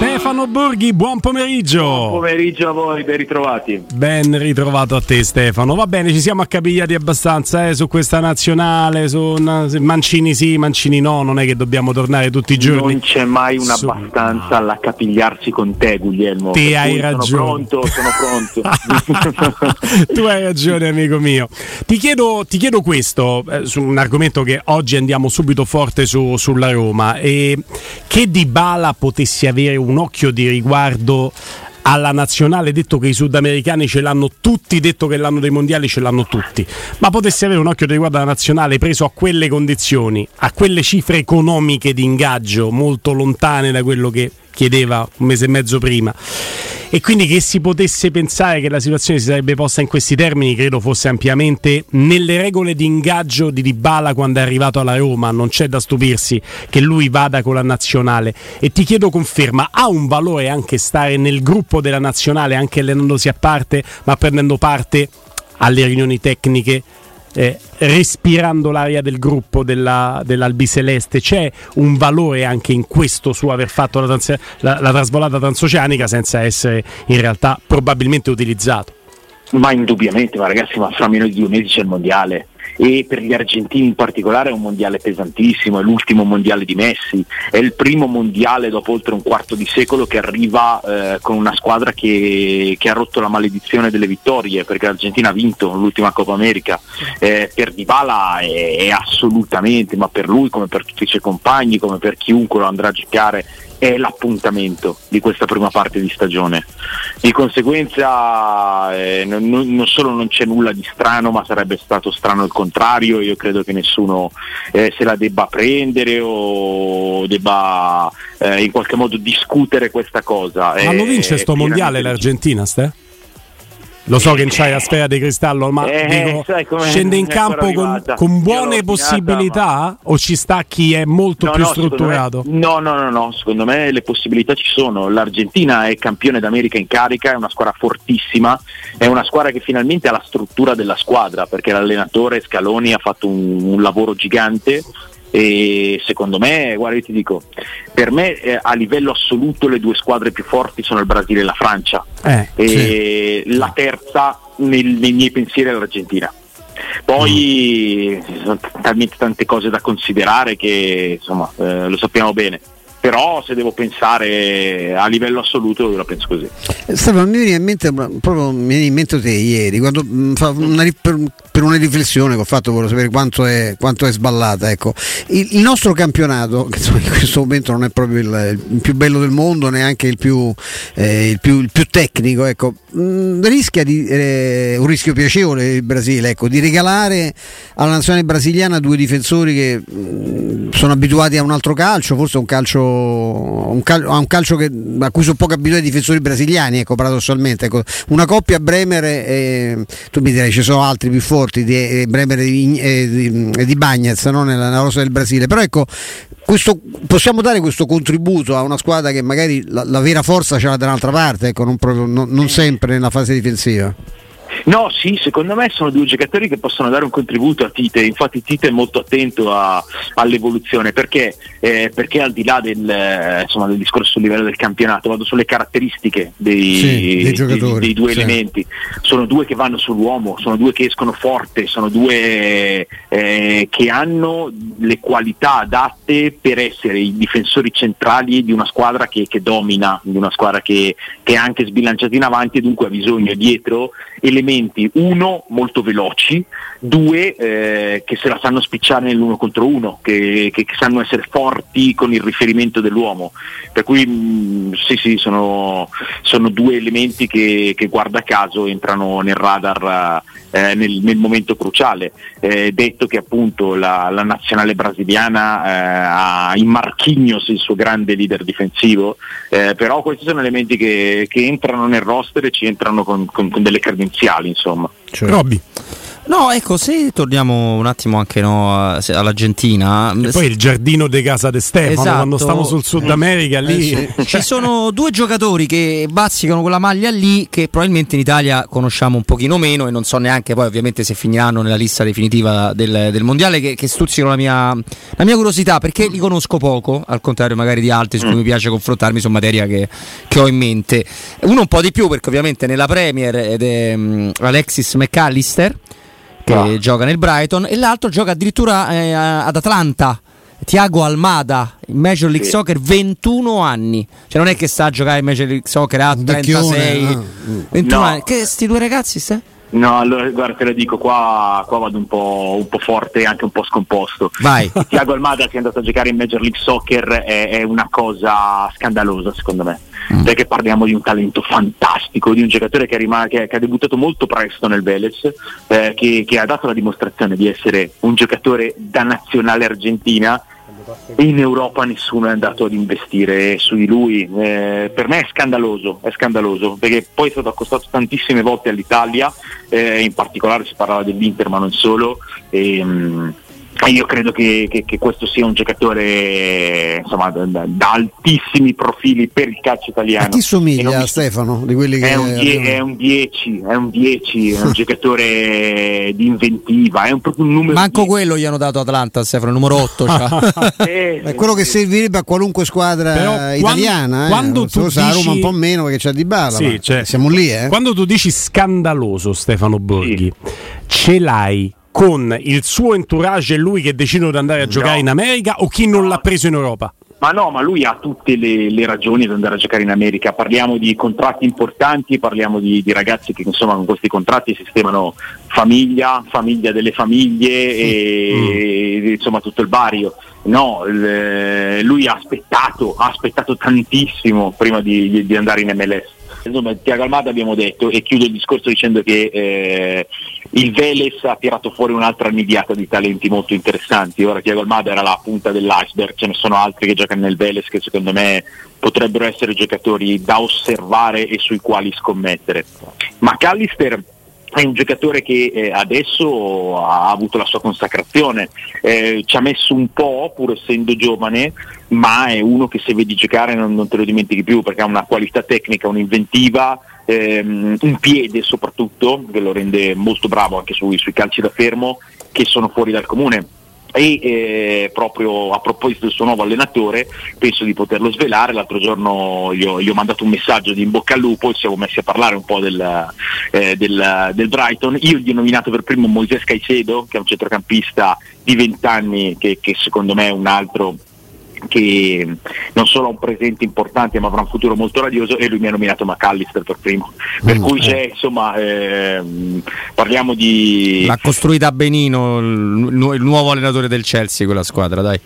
Stefano Borghi, buon pomeriggio. Buon pomeriggio a voi, ben ritrovati. Ben ritrovato a te Stefano. Va bene, ci siamo accapigliati abbastanza eh, su questa nazionale, su Mancini sì, Mancini no, non è che dobbiamo tornare tutti i giorni. Non c'è mai un'abbastanza su... all'accapigliarsi con te Guglielmo. Te hai ragione. Sono pronto, sono pronto. tu hai ragione amico mio. Ti chiedo, ti chiedo questo, eh, su un argomento che oggi andiamo subito forte su, sulla Roma. E che Di Bala potessi avere un occhio di riguardo alla nazionale, detto che i sudamericani ce l'hanno tutti, detto che l'anno dei mondiali ce l'hanno tutti, ma potessi avere un occhio di riguardo alla nazionale preso a quelle condizioni, a quelle cifre economiche di ingaggio molto lontane da quello che chiedeva un mese e mezzo prima. E quindi che si potesse pensare che la situazione si sarebbe posta in questi termini, credo fosse ampiamente nelle regole di ingaggio di Dybala quando è arrivato alla Roma. Non c'è da stupirsi che lui vada con la nazionale. E ti chiedo conferma, ha un valore anche stare nel gruppo della nazionale, anche allenandosi a parte, ma prendendo parte alle riunioni tecniche eh, respirando l'aria del gruppo della, dell'Albiceleste. C'è un valore anche in questo suo aver fatto la, trans- la, la trasvolata transoceanica senza essere in realtà probabilmente utilizzato. Ma indubbiamente, ma ragazzi, ma fra meno di due mesi c'è il mondiale e per gli argentini in particolare è un mondiale pesantissimo, è l'ultimo mondiale di Messi, è il primo mondiale dopo oltre un quarto di secolo che arriva eh, con una squadra che, che, ha rotto la maledizione delle vittorie perché l'Argentina ha vinto l'ultima Coppa America, eh, per Dybala è, è assolutamente, ma per lui come per tutti i suoi compagni, come per chiunque lo andrà a giocare è l'appuntamento di questa prima parte di stagione. Di conseguenza eh, non, non, solo non c'è nulla di strano, ma sarebbe stato strano il contrario. Io credo che nessuno eh, se la debba prendere o debba eh, in qualche modo discutere questa cosa. Ma lo vince sto mondiale l'Argentina, Ste? Lo so che c'hai la sfera di cristallo, ma eh, dico, scende in campo con, con, buone possibilità ma... o ci sta chi è molto no, più no, strutturato? Me, no, no, no, no, secondo me le possibilità ci sono. L'Argentina è campione d'America in carica, è una squadra fortissima, è una squadra che finalmente ha la struttura della squadra, perché l'allenatore Scaloni ha fatto un, un lavoro gigante e secondo me, guarda io ti dico, per me eh, a livello assoluto le due squadre più forti sono il Brasile e la Francia eh, e sì. la terza nel, nei miei pensieri è l'Argentina. Poi mm. ci sono talmente tante cose da considerare che insomma eh, lo sappiamo bene però se devo pensare a livello assoluto la penso così. Stefano, mi viene in mente proprio mi viene in mente te ieri, quando mm, una, per, per, una riflessione che ho fatto volevo sapere quanto è, quanto è sballata. Ecco. Il, il, nostro campionato, che in questo momento non è proprio il, il, più bello del mondo, neanche il più, eh, il più, più tecnico, ecco, mh, mm, rischia di eh, un rischio piacevole il Brasile, ecco, di regalare alla nazionale brasiliana due difensori che mh, mm, sono abituati a un altro calcio, forse un calcio un, cal- un calcio che, a cui sono poco abituati i difensori brasiliani, ecco, paradossalmente. Ecco. Una coppia Bremer e tu mi direi ci sono altri più forti di eh, Bremer e di, di, di Bagnez no? nella, nella rosa del Brasile, però ecco questo, possiamo dare questo contributo a una squadra che magari la, la vera forza ce l'ha da un'altra parte, ecco, non, proprio, non, non sempre nella fase difensiva. No, sì, secondo me sono due giocatori che possono dare un contributo a Tite, infatti Tite è molto attento a, all'evoluzione. Perché, eh, perché al di là del, eh, insomma, del, discorso sul livello del campionato, vado sulle caratteristiche dei, sì, dei, dei, dei due sì. elementi, sono due che vanno sull'uomo, sono due che escono forte, sono due eh, che hanno le qualità adatte per essere i difensori centrali di una squadra che, che domina, di una squadra che, che è anche sbilanciata in avanti e dunque ha bisogno dietro elementi, uno, molto veloci, due, eh, che se la sanno spicciare nell'uno contro uno, che, che, che, sanno essere forti con il riferimento dell'uomo. Per cui mh, mm, sì, sì, sono, sono due elementi che, che, guarda caso entrano nel radar eh, nel, nel, momento cruciale. Eh, detto che appunto la, la nazionale brasiliana eh, ha in Marquinhos il suo grande leader difensivo, eh, però questi sono elementi che, entrano nel roster e ci entrano con, con, con delle credenziali, insomma. Cioè. Robby. No, ecco, se torniamo un attimo anche no, all'Argentina. E poi il giardino di casa de Stefano, esatto. quando stiamo sul Sud America lì. Eh sì. Ci sono due giocatori che bazzicano quella maglia lì che probabilmente in Italia conosciamo un pochino meno e non so neanche poi ovviamente se finiranno nella lista definitiva del, del mondiale che, che stuzzicano la mia, la mia, curiosità perché li conosco poco, al contrario magari di altri su cui mm. mi piace confrontarmi su materia che, che, ho in mente. Uno un po' di più perché ovviamente nella Premier ed è um, Alexis McAllister che no. gioca nel Brighton e l'altro gioca addirittura eh, ad Atlanta. Tiago Almada in Major League sì. Soccer 21 anni cioè non è che sta a giocare in Major League Soccer a 36 no. 21 no. anni che sti due ragazzi stai? No, allora guarda te lo dico, qua, qua vado un po', un po', forte e anche un po' scomposto. Vai. Tiago Almada che è andato a giocare in Major League Soccer è, è una cosa scandalosa secondo me. Mm. Perché parliamo di un talento fantastico, di un giocatore che, rim- che, che ha debuttato molto presto nel Vélez, eh, che, che ha dato la dimostrazione di essere un giocatore da nazionale argentina in Europa nessuno è andato ad investire su di lui. Eh, per me è scandaloso, è scandaloso, perché poi è stato accostato tantissime volte all'Italia, eh, in particolare si parlava dell'Inter ma non solo. E, mh, io credo che, che, che, questo sia un giocatore insomma, da, da, altissimi profili per il calcio italiano. A chi somiglia a Stefano? Di quelli che è, un die, è un 10, è un 10, è un giocatore di inventiva, è un, un numero Manco 10. quello gli hanno dato Atlanta, Stefano, il numero 8. Cioè. eh, è quello che servirebbe a qualunque squadra Però italiana. Quando, eh. quando tu dici... a Roma un po' meno perché c'è Di Bala. Sì, cioè, siamo lì, eh. Quando tu dici scandaloso Stefano Borghi, sì. ce l'hai con il suo entourage e lui che decidono di andare a giocare no. in America o chi non l'ha preso in Europa? Ma no, ma lui ha tutte le, le, ragioni di andare a giocare in America. Parliamo di contratti importanti, parliamo di, di, ragazzi che insomma con questi contratti sistemano famiglia, famiglia delle famiglie e, mm. insomma tutto il barrio. No, il, lui ha aspettato, ha aspettato tantissimo prima di, di andare in MLS Insomma, Tiago Almada abbiamo detto, e chiudo il discorso dicendo che eh, il Vélez ha tirato fuori un'altra nidiata di talenti molto interessanti. Ora Tiago Almada era la punta dell'iceberg, ce ne sono altri che giocano nel Vélez che secondo me potrebbero essere giocatori da osservare e sui quali scommettere. Ma Callister è un giocatore che eh, adesso ha avuto la sua consacrazione, eh, ci ha messo un po' pur essendo giovane, ma è uno che se vedi giocare non, non te lo dimentichi più perché ha una qualità tecnica, un'inventiva, ehm, un piede soprattutto, che lo rende molto bravo anche sui, sui calci da fermo, che sono fuori dal comune e eh, proprio a proposito del suo nuovo allenatore penso di poterlo svelare. L'altro giorno gli ho, gli ho, mandato un messaggio di in bocca al lupo e siamo messi a parlare un po' del, eh, del, del Brighton. Io gli ho nominato per primo Moises Caicedo che è un centrocampista di 20 anni che, che secondo me è un altro che non solo ha un presente importante ma avrà un futuro molto radioso e lui mi ha nominato McAllister per primo per mm, cui c'è eh. insomma ehm, parliamo di l'ha costruita Benino il, il nuovo allenatore del Chelsea quella squadra dai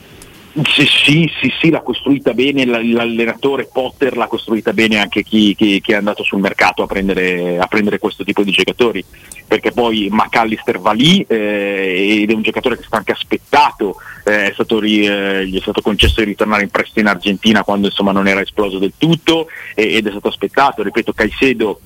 sì, sì, sì, sì, l'ha costruita bene l'allenatore Potter, l'ha costruita bene anche chi, chi, chi è andato sul mercato a prendere, a prendere, questo tipo di giocatori, perché poi McAllister va lì eh, ed è un giocatore che sta anche aspettato, eh, è stato ri, eh, gli è stato concesso di ritornare in prestito in Argentina quando insomma non era esploso del tutto ed è stato aspettato, ripeto Caicedo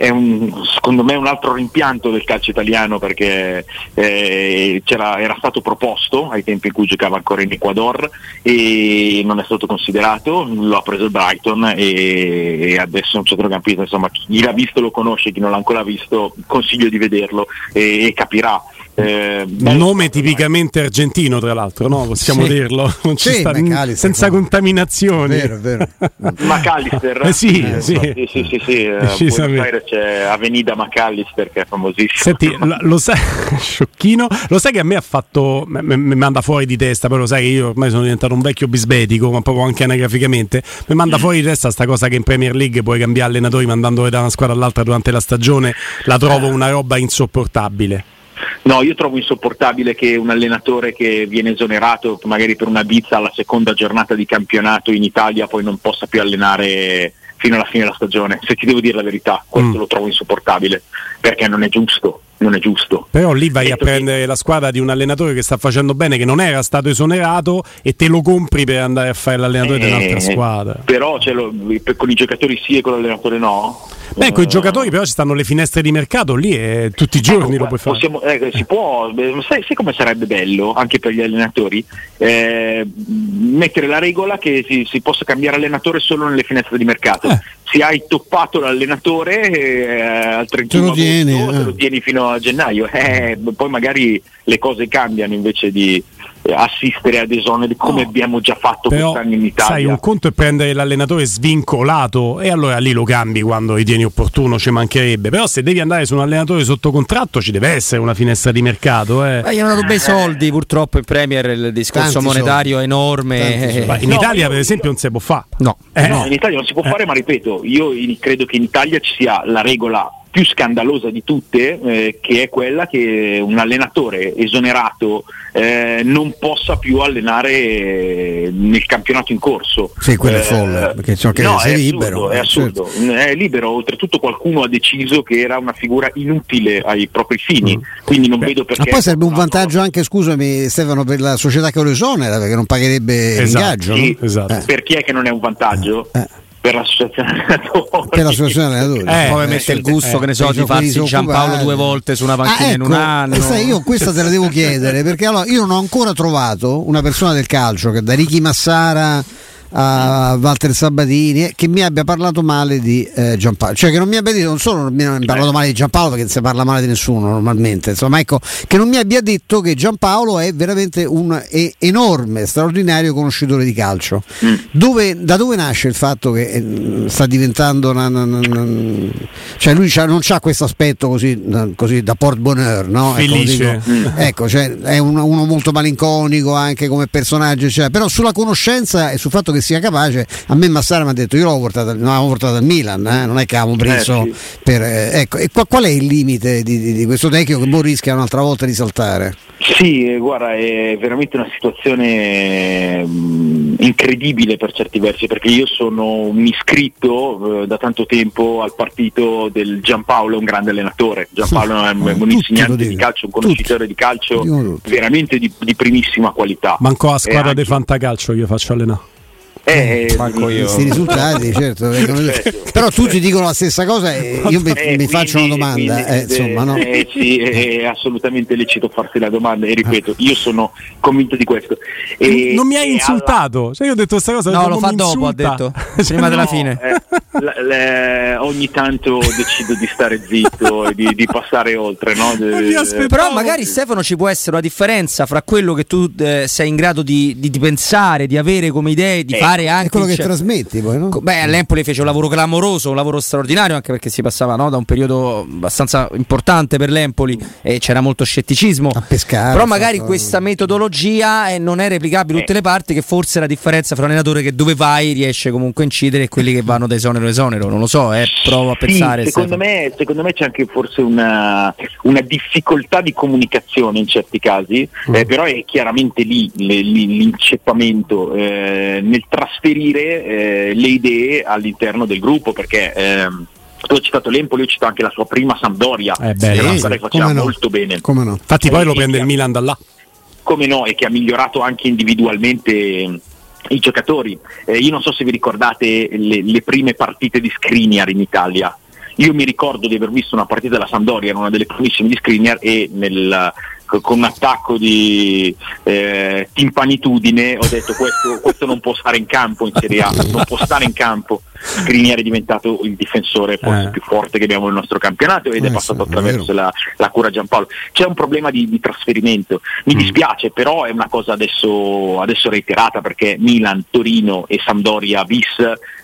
è un, secondo me un altro rimpianto del calcio italiano perché eh, era stato proposto ai tempi in cui giocava ancora in Ecuador e non è stato considerato, lo ha preso il Brighton e, e adesso è un centrocampista, insomma chi l'ha visto lo conosce, chi non l'ha ancora visto consiglio di vederlo e, e capirà eh, nome tipicamente argentino, tra l'altro, no? possiamo sì. dirlo, non ci sì, sta, senza no. contaminazioni. Vero, vero. McAllister, eh, sì, eh, sì. sì, sì, sì, sì. Eh, c'è Avenida McAllister che è famosissima. Senti, lo, lo sai, sciocchino, lo sai che a me ha fatto, mi manda fuori di testa, però lo sai che io ormai sono diventato un vecchio bisbetico, ma proprio anche anagraficamente, mi manda mm. fuori di testa sta cosa che in Premier League puoi cambiare allenatori mandando da una squadra all'altra durante la stagione, la trovo una roba insopportabile. No, io trovo insopportabile che un allenatore che viene esonerato magari per una bizza alla seconda giornata di campionato in Italia poi non possa più allenare fino alla fine della stagione. Se ti devo dire la verità, questo mm. lo trovo insopportabile perché non è giusto. Non è giusto. Però lì vai Detto a prendere che... la squadra di un allenatore che sta facendo bene, che non era stato esonerato e te lo compri per andare a fare l'allenatore eh, di un'altra squadra. Però lo, con i giocatori sì e con l'allenatore no. Beh, con i giocatori però ci stanno le finestre di mercato, lì è tutti i giorni Ecco, lo puoi fare. possiamo- eh, si può, sai, sai come sarebbe bello anche per gli allenatori? Eh, mettere la regola che si, si possa cambiare allenatore solo nelle finestre di mercato. Se hai toppato l'allenatore eh, al 31 Te lo tieni, agosto, eh. lo tieni fino a gennaio, Eh, poi magari le cose cambiano invece di assistere ad esoneri come No. abbiamo già fatto Però, quest'anno in Italia. sai, un conto è prendere l'allenatore svincolato e allora lì lo cambi quando ritieni opportuno, ci mancherebbe. Però se devi andare su un allenatore sotto contratto ci deve essere una finestra di mercato. Eh. Eh, gli hanno dato bei soldi, purtroppo in Premier il discorso Tanti monetario è enorme. Eh. Ma in No, Italia, io- per esempio, non si può fare. No. Eh, no, in Italia non si può fare, ma ripeto, io credo che in Italia ci sia la regola più scandalosa di tutte, eh, che è quella che un allenatore esonerato eh, non possa più allenare eh, nel campionato in corso. Sì, quello è Eh, folle, perché ciò che no, sei è libero, assurdo, è eh, assurdo. È libero, oltretutto qualcuno ha deciso che era una figura inutile ai propri fini, quindi non vedo perché... Mm. Ma poi sarebbe un vantaggio anche, scusami Stefano, per la società che lo esonera, perché non pagherebbe Esatto. l'ingaggio. Sì, no? Esatto. Eh, Per chi è che non è un vantaggio? Eh. Per l'associazione allenatori. per l'associazione allenatori. Eh, Poi eh, mette il sì, gusto, eh, che ne so, Ci di farsi Giampaolo due volte su una panchina Ah, in un ecco, anno. e sai, io questa te la devo chiedere perché allora io non ho ancora trovato una persona del calcio che da Ricky Massara a Walter Sabatini che mi abbia parlato male di eh, Giampaolo cioè che non mi abbia detto non solo non mi abbia parlato male di Giampaolo perché non si parla male di nessuno normalmente insomma ecco che non mi abbia detto che Giampaolo è veramente un e- enorme straordinario conoscitore di calcio Mm. dove, da dove nasce il fatto che eh, sta diventando una, una- una- una- cioè lui c'ha- non ha questo aspetto così, così da port bonheur no? Ecco, Felice. dico. Ecco, cioè, è uno, uno molto malinconico anche come personaggio, eccetera. però sulla conoscenza e sul fatto che sia capace, a me Massara mi ha detto io l'avevo portato, no, l'avevo portato al Milan, eh, non è che avevamo preso sì. per... eh, ecco, e qua- qual è il limite di, di- di questo tecnico che mo rischia un'altra volta di saltare? Sì, eh, guarda, è veramente una situazione mh, incredibile per certi versi, perché io sono un iscritto eh, da tanto tempo al partito del Giampaolo, un grande allenatore. Giampaolo è un, Eh, un tutti insegnante di calcio, un conoscitore di calcio veramente di, di primissima qualità. Manco a squadra anche- di fantacalcio io faccio allenare. Eh, Manco io. Questi risultati, certo, vengono- Certo. però tutti dicono la stessa cosa e io mi, Eh, mi faccio una quindi- domanda, quindi, eh, insomma, no? eh, sì, è assolutamente lecito farsi la domanda e ripeto, io sono convinto di questo. E- non mi hai insultato. Cioè, io ho detto questa cosa. No, lo fa dopo, ha detto. Cioè, Prima della alla- fine. Eh, la- le- ogni tanto decido di stare zitto e di, di passare oltre. No? De- aspettavo. Però magari Stefano ci può essere una differenza fra quello che tu eh, sei in grado di, di- di pensare, di avere come idee, di Eh, fare anche... quello che cioè- trasmetti poi, no? Co- Beh, all'Empoli fece un lavoro clamoroso, un lavoro straordinario, anche perché si passava no, da un periodo abbastanza importante per l'Empoli e c'era molto scetticismo. A pescare, Però magari fatto- questa metodologia eh, non è replicabile in tutte Eh. le parti, che forse è la differenza fra un allenatore che dove vai riesce comunque a incidere e quelli che vanno da esonero a esonero. Non lo so, eh, provo a Sì, pensare. secondo, Stefano. me, secondo me c'è anche forse una, una difficoltà di comunicazione in certi casi, Mm. eh, però è chiaramente lì le- lì l'inceppamento eh, nel trasferire eh, le idee all'interno del gruppo, perché ehm, tu hai citato l'Empoli, io ho citato anche la sua prima Sampdoria, Eh, beh, che sì, faceva no. molto bene. Come no? Infatti, poi lo Eh, prende sì. il Milan da là. come no, e che ha migliorato anche individualmente eh, i giocatori. Eh, io non so se vi ricordate le, le prime partite di Skriniar in Italia. Io mi ricordo di aver visto una partita della Sampdoria, era una delle primissime di Skriniar e nel, con un attacco di eh, timpanitudine ho detto questo, questo non può stare in campo in Serie A, non può stare in campo. Skriniar è diventato il difensore forse Eh. più forte che abbiamo nel nostro campionato ed Eh, è passato è attraverso vero. la, la cura Giampaolo. C'è un problema di, di trasferimento. Mi Mm. dispiace, però è una cosa adesso, adesso reiterata perché Milan, Torino e Sampdoria bis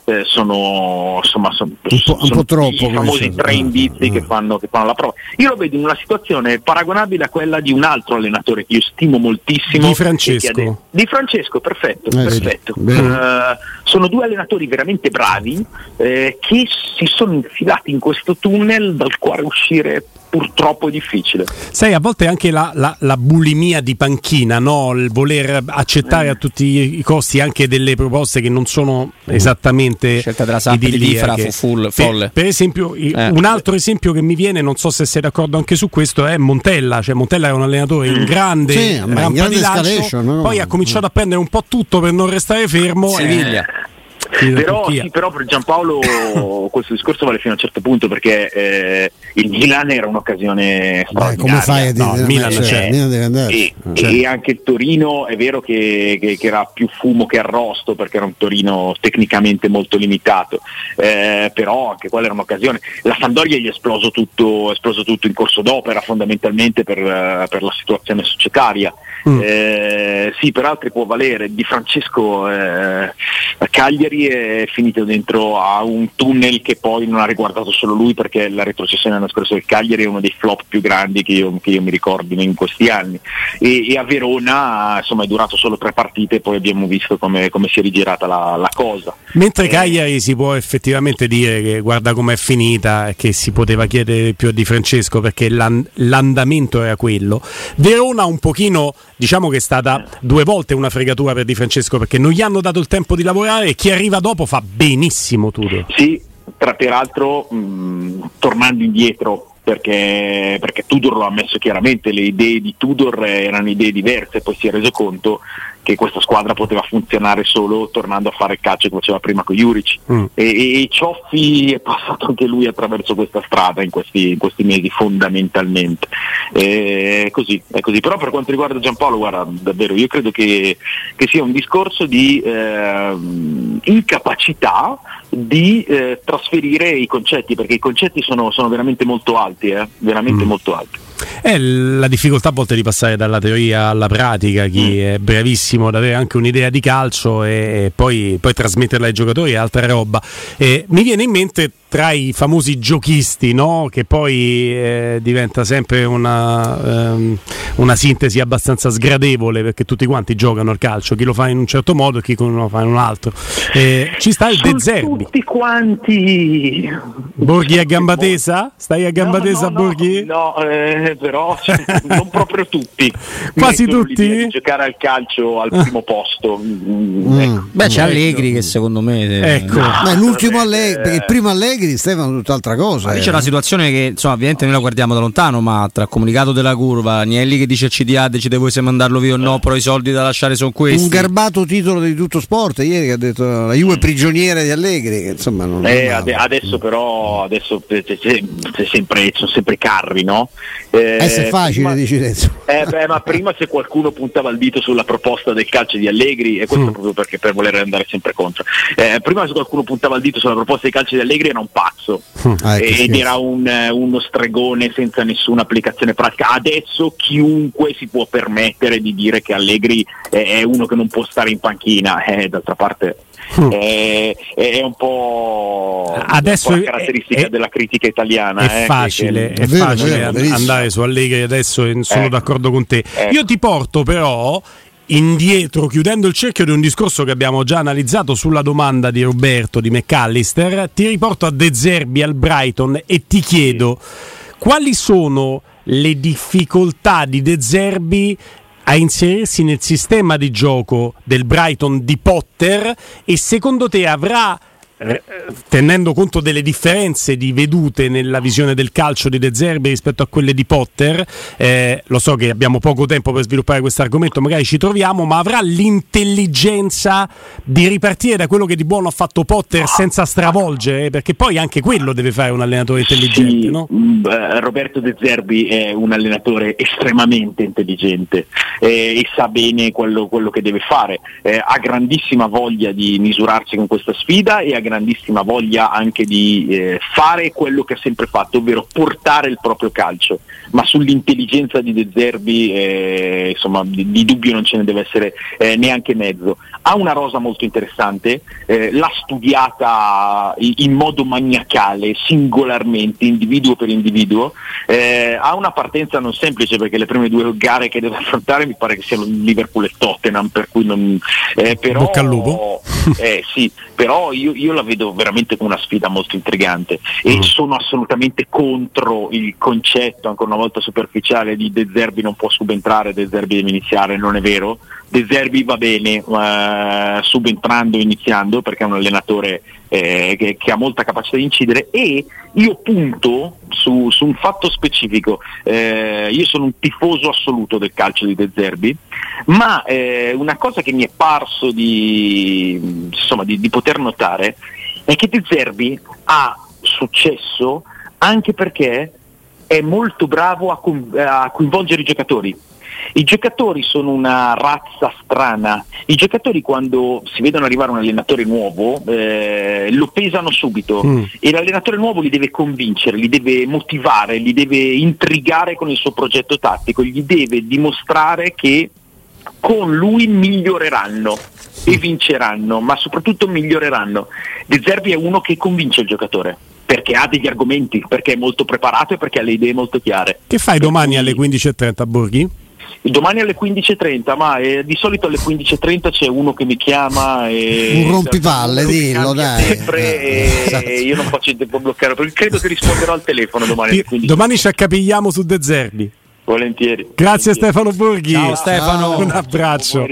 eh, sono insomma son- Un po'- un sono po' troppo, i famosi tre indizi che eh. fanno, che fanno la prova. Io lo vedo in una situazione paragonabile a quella di un altro allenatore che io stimo moltissimo. Di Francesco. Di Francesco, perfetto. Eh, sì, perfetto. bene. Eh, sono due allenatori veramente bravi eh, che si sono infilati in questo tunnel dal quale uscire purtroppo è difficile. Sai, a volte anche la, la- la bulimia di panchina, no? il voler accettare a tutti i costi anche delle proposte che non sono esattamente Scelta della Samp di fu full- Per- folle. Per, esempio, Eh. un altro esempio che mi viene, non so se sei d'accordo anche su questo, è Montella. Cioè, Montella è un allenatore in grande, Sì, in grande di lancio, no? poi ha cominciato a prendere un po' tutto per non restare fermo. Siviglia. eh, Però, sì, però, per Giampaolo questo discorso vale fino a un certo punto perché eh, il Milan era un'occasione Beh, come fai a dire no, il Milan, cioè, cioè, Milan deve andare. E, Cioè, e anche il Torino è vero che, che- che era più fumo che arrosto perché era un Torino tecnicamente molto limitato eh, però anche quella era un'occasione. La Sampdoria gli è esploso tutto, è esploso tutto in corso d'opera fondamentalmente per, eh, per la situazione societaria. Mm. eh, sì per altri può valere. Di Francesco eh, a Cagliari è finito dentro a un tunnel che poi non ha riguardato solo lui perché la retrocessione l'anno scorso del Cagliari è uno dei flop più grandi che io, che io mi ricordi in questi anni. E, e a Verona insomma è durato solo tre partite e poi abbiamo visto come, come si è rigirata la, la cosa. Mentre Eh, Cagliari si può effettivamente dire che guarda com'è finita e che si poteva chiedere più a Di Francesco perché l'an- l'andamento era quello. Verona un pochino diciamo che è stata due volte una fregatura per Di Francesco perché non gli hanno dato il tempo di lavorare e chi arriva dopo fa benissimo Tudor. Sì, tra peraltro mh, tornando indietro perché, perché Tudor lo ha ammesso chiaramente, le idee di Tudor erano idee diverse, poi si è reso conto che questa squadra poteva funzionare solo tornando a fare il calcio che faceva prima con Juric Mm. e, e, e Cioffi è passato anche lui attraverso questa strada in questi, in questi mesi fondamentalmente Eh, è così, è così però per quanto riguarda Giampaolo guarda davvero io credo che, che sia un discorso di ehm, incapacità di eh, trasferire i concetti perché i concetti sono, sono veramente molto alti eh, veramente Mm. molto alti È la difficoltà a volte di passare dalla teoria alla pratica, chi è bravissimo ad avere anche un'idea di calcio e, e poi, poi trasmetterla ai giocatori è altra roba. E mi viene in mente tra i famosi giochisti, no? che poi eh, diventa sempre una, ehm, una sintesi abbastanza sgradevole perché tutti quanti giocano al calcio, chi lo fa in un certo modo e chi lo fa in un altro. Eh, ci sta il De Zerbi. tutti quanti Borghi a gamba tesa? Stai a gamba No, tesa, no, no, Borghi? No, eh, però non proprio tutti. Quasi tutti? giocare al calcio al primo posto. Mm, ecco. Beh, c'è Ecco. Allegri che secondo me. eh, Ecco. ma l'ultimo eh, Allegri perché il primo Allegri Stefano è tutt'altra cosa Lì eh. c'è una situazione che insomma ovviamente noi la guardiamo da lontano ma tra comunicato della curva Agnelli che dice al CDA decide voi se mandarlo via o no però i soldi da lasciare sono questi un garbato titolo di tutto sport ieri che ha detto la Juve prigioniera di Allegri insomma non Eh, male. adesso però adesso c'è- c'è- c'è sempre, sono sempre carri, no? Eh, Eh, se è facile prima- dici Renzo. Eh, beh, ma prima se qualcuno puntava il dito sulla proposta del calcio di Allegri, e questo proprio perché per voler andare sempre contro, eh, prima se qualcuno puntava il dito sulla proposta di calcio di Allegri era un pazzo Ah, che ed era un, eh, uno stregone senza nessuna applicazione pratica. Adesso chiunque si può permettere di dire che Allegri è, è uno che non può stare in panchina, eh, d'altra parte. È, è un po' Adesso un po' è- la caratteristica è- della critica italiana. È eh, che- facile, che- è È vero, facile è vero, andare su Allegri adesso e sono Ecco. d'accordo con te. Ecco. Io ti porto però indietro, chiudendo il cerchio di un discorso che abbiamo già analizzato sulla domanda di Roberto di McAllister, ti riporto a De Zerbi al Brighton e ti chiedo quali sono le difficoltà di De Zerbi a inserirsi nel sistema di gioco del Brighton di Potter e secondo te avrà eh, tenendo conto delle differenze di vedute nella visione del calcio di De Zerbi rispetto a quelle di Potter, eh, lo so che abbiamo poco tempo per sviluppare questo argomento, magari ci troviamo, ma avrà l'intelligenza di ripartire da quello che di buono ha fatto Potter senza stravolgere, perché poi anche quello deve fare un allenatore intelligente, Sì, no? mh, eh, Roberto De Zerbi è un allenatore estremamente intelligente eh, e sa bene quello, quello che deve fare, Eh, ha grandissima voglia di misurarsi con questa sfida e ha grandissima voglia anche di eh, fare quello che ha sempre fatto, ovvero portare il proprio calcio, ma sull'intelligenza di De Zerbi eh, insomma, di, di dubbio non ce ne deve essere eh, neanche mezzo. Ha una rosa molto interessante, eh, l'ha studiata in, in modo maniacale, singolarmente, individuo per individuo, eh, ha una partenza non semplice perché le prime due gare che deve affrontare mi pare che siano Liverpool e Tottenham, per cui non... eh, però, Bocca al lupo. eh, sì, però io, io la vedo veramente come una sfida molto intrigante e Mm. sono assolutamente contro il concetto, ancora una volta superficiale, di De Zerbi non può subentrare, De Zerbi deve iniziare, non è vero, De Zerbi va bene uh, subentrando, iniziando perché è un allenatore eh, che, che, ha molta capacità di incidere e io punto su, su un fatto specifico, eh, io sono un tifoso assoluto del calcio di De Zerbi, ma eh, una cosa che mi è parso di, insomma, di, di poter notare è che De Zerbi ha successo anche perché è molto bravo a, a coinvolgere i giocatori. I giocatori sono una razza strana, i giocatori quando si vedono arrivare un allenatore nuovo eh, lo pesano subito mm. e l'allenatore nuovo li deve convincere, li deve motivare, li deve intrigare con il suo progetto tattico, gli deve dimostrare che con lui miglioreranno e vinceranno, ma soprattutto miglioreranno. De Zerbi è uno che convince il giocatore perché ha degli argomenti, perché è molto preparato e perché ha le idee molto chiare. Che fai domani alle 15.30 Borghi? Domani alle 15.30, ma eh, di solito alle 15.30 c'è uno che mi chiama e... Un rompipalle, dillo dai. Sempre eh, esatto. e io non faccio il tempo bloccare, perché credo che risponderò al telefono domani. Domani ci accapigliamo su De Zerbi. Volentieri. Grazie volentieri. Stefano Borghi. Ciao Stefano. Un abbraccio.